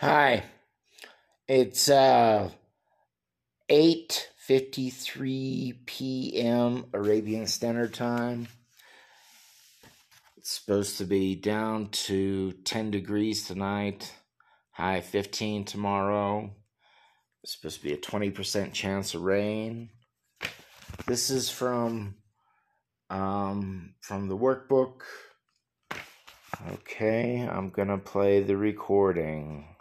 Hi. It's uh 8:53 p.m. Arabian Standard Time. It's supposed to be down to 10 degrees tonight, high 15 tomorrow. It's supposed to be a 20% chance of rain. This is from um from the workbook. Okay, I'm going to play the recording.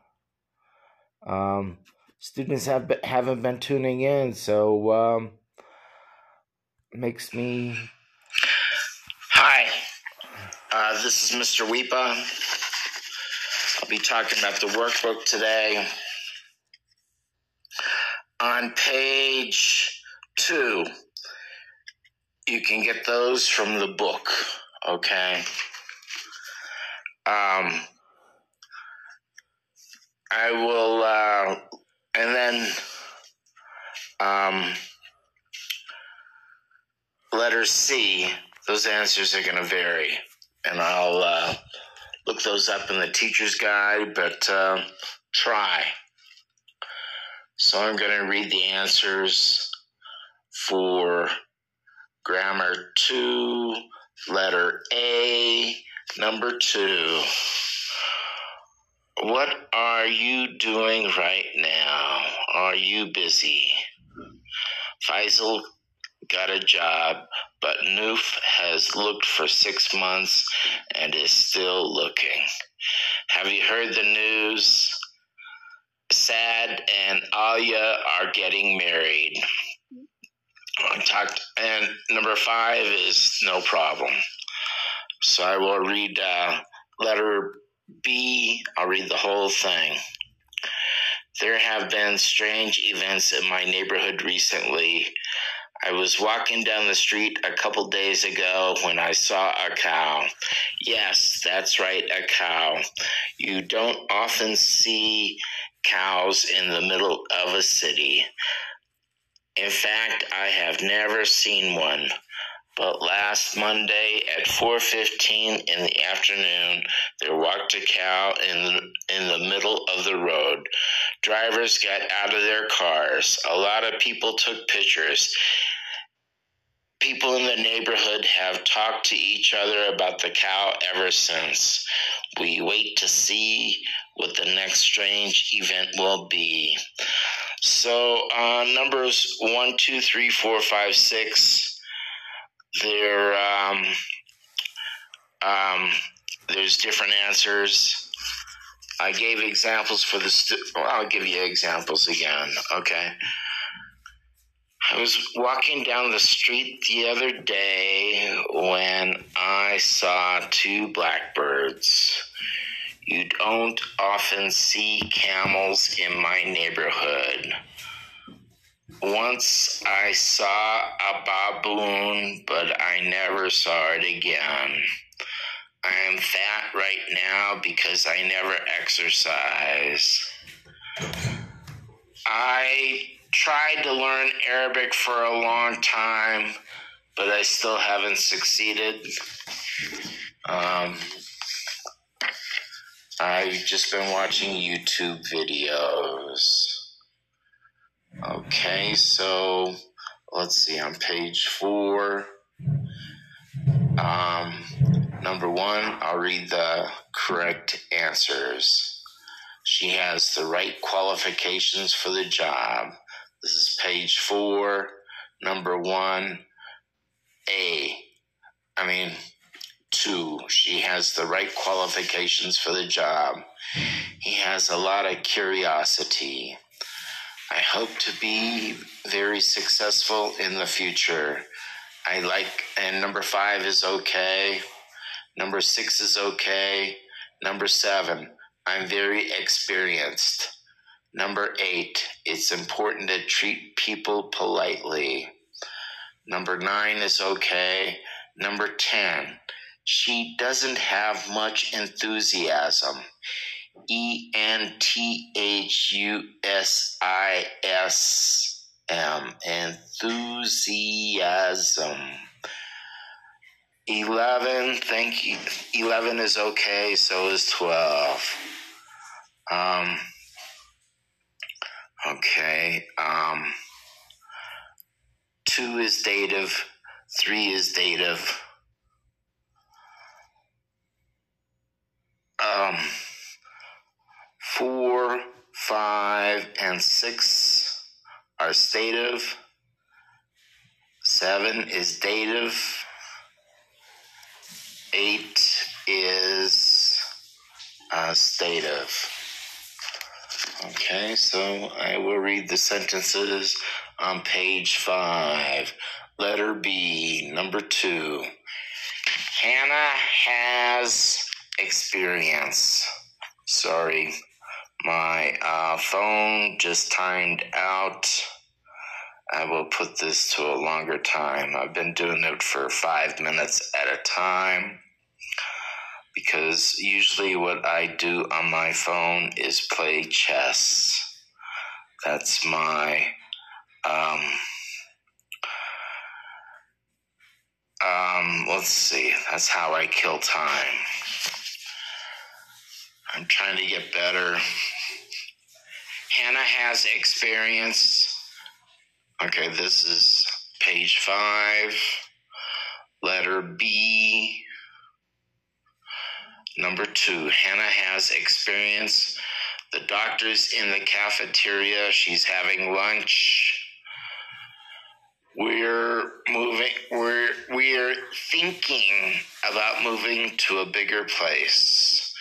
Um, students have been, haven't been tuning in, so um, makes me. Hi, uh, this is Mr. Weepa. I'll be talking about the workbook today. On page two, you can get those from the book, okay? Um, I will, uh, and then um, letter C, those answers are going to vary. And I'll uh, look those up in the teacher's guide, but uh, try. So I'm going to read the answers for grammar 2, letter A, number 2. What are you doing right now? Are you busy? Faisal got a job, but Noof has looked for six months and is still looking. Have you heard the news? Saad and Alia are getting married. And number five is no problem. So I will read uh, letter B, I'll read the whole thing. There have been strange events in my neighborhood recently. I was walking down the street a couple days ago when I saw a cow. Yes, that's right, a cow. You don't often see cows in the middle of a city. In fact, I have never seen one. But last Monday at 4:15 in the afternoon, there walked a cow in the, in the middle of the road. Drivers got out of their cars. A lot of people took pictures. People in the neighborhood have talked to each other about the cow ever since. We wait to see what the next strange event will be. So, uh, numbers one, two, three, four, five, six there um, um, there's different answers. I gave examples for the. Stu- well, I'll give you examples again. Okay. I was walking down the street the other day when I saw two blackbirds. You don't often see camels in my neighborhood. Once I saw a baboon, but I never saw it again. I am fat right now because I never exercise. I tried to learn Arabic for a long time, but I still haven't succeeded. Um, I've just been watching YouTube videos. Okay, so let's see on page four. Um, number one, I'll read the correct answers. She has the right qualifications for the job. This is page four, number one, A. I mean, two, she has the right qualifications for the job. He has a lot of curiosity. I hope to be very successful in the future. I like, and number five is okay. Number six is okay. Number seven, I'm very experienced. Number eight, it's important to treat people politely. Number nine is okay. Number 10, she doesn't have much enthusiasm. E N T H U S I S M. Enthusiasm. 11, thank you. 11 is okay, so is 12. Um, okay. Um, two is stative, three is stative. Seven is stative. Eight is uh, stative. Okay, so I will read the sentences on page five. Letter B, number two. Hannah has experience. Sorry, my uh, phone just timed out. I will put this to a longer time. I've been doing it for five minutes at a time because usually what I do on my phone is play chess. That's my um, um, let's see. That's how I kill time. I'm trying to get better. Hannah has experience. Okay, this is page five, letter B. Number two, Hannah has experience. The doctor's in the cafeteria. She's having lunch. We're moving, we're, we're thinking about moving to a bigger place.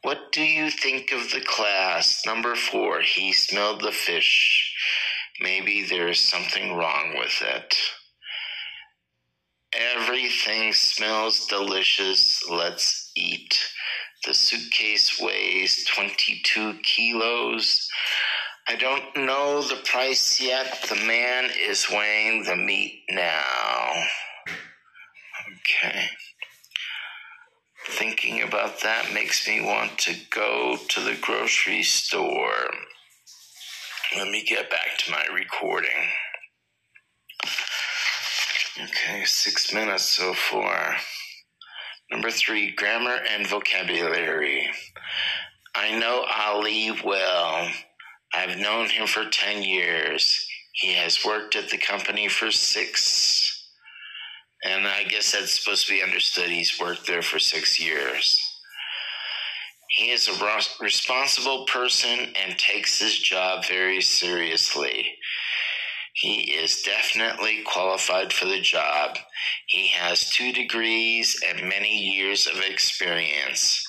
What do you think of the class? Number four, he smelled the fish. Maybe there's something wrong with it. Everything smells delicious. Let's eat. The suitcase weighs 22 kilos. I don't know the price yet. The man is weighing the meat now. Okay. Thinking about that makes me want to go to the grocery store. Let me get back to my recording. Okay, six minutes so far. Number three, grammar and vocabulary. I know Ali well. I've known him for 10 years. He has worked at the company for six. And I guess that's supposed to be understood. He's worked there for six years. He is a responsible person and takes his job very seriously. He is definitely qualified for the job. He has two degrees and many years of experience.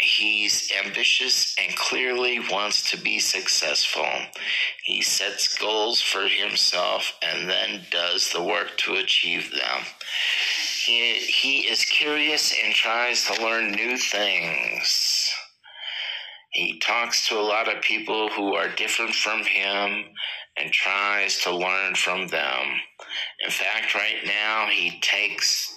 He's ambitious and clearly wants to be successful. He sets goals for himself and then does the work to achieve them. He, he is curious and tries to learn new things. He talks to a lot of people who are different from him and tries to learn from them. In fact, right now, he takes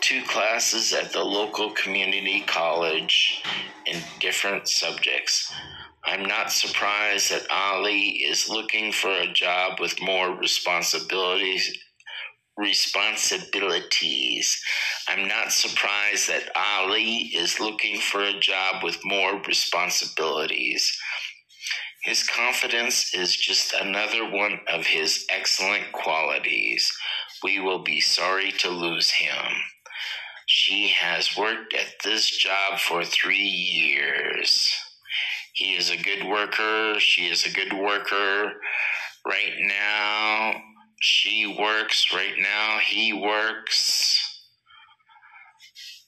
two classes at the local community college in different subjects. I'm not surprised that Ali is looking for a job with more responsibilities responsibilities. I'm not surprised that Ali is looking for a job with more responsibilities. His confidence is just another one of his excellent qualities. We will be sorry to lose him. She has worked at this job for three years. He is a good worker. She is a good worker. Right now, she works right now. He works.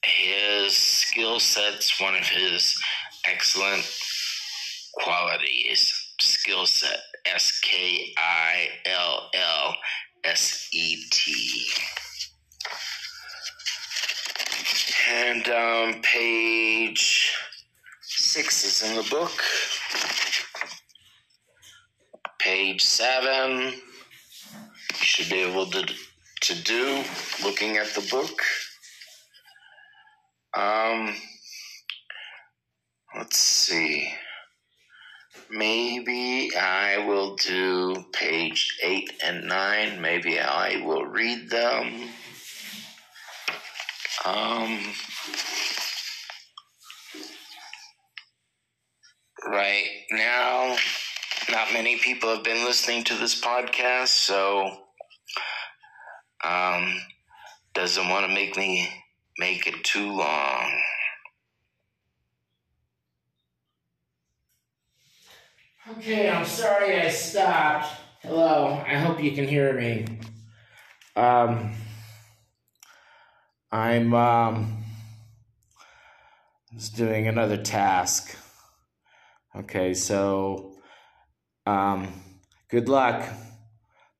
His skill set's one of his excellent qualities. Skill set. S K I L L S E T. And um, page six is in the book. Page seven should be able to to do looking at the book. Um, let's see. Maybe I will do page eight and nine. Maybe I will read them. Um, right now, not many people have been listening to this podcast, so um, doesn't want to make me make it too long. Okay, I'm sorry I stopped. Hello, I hope you can hear me. Um, I'm um, just doing another task. Okay, so um, good luck.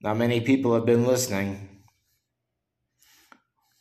Not many people have been listening.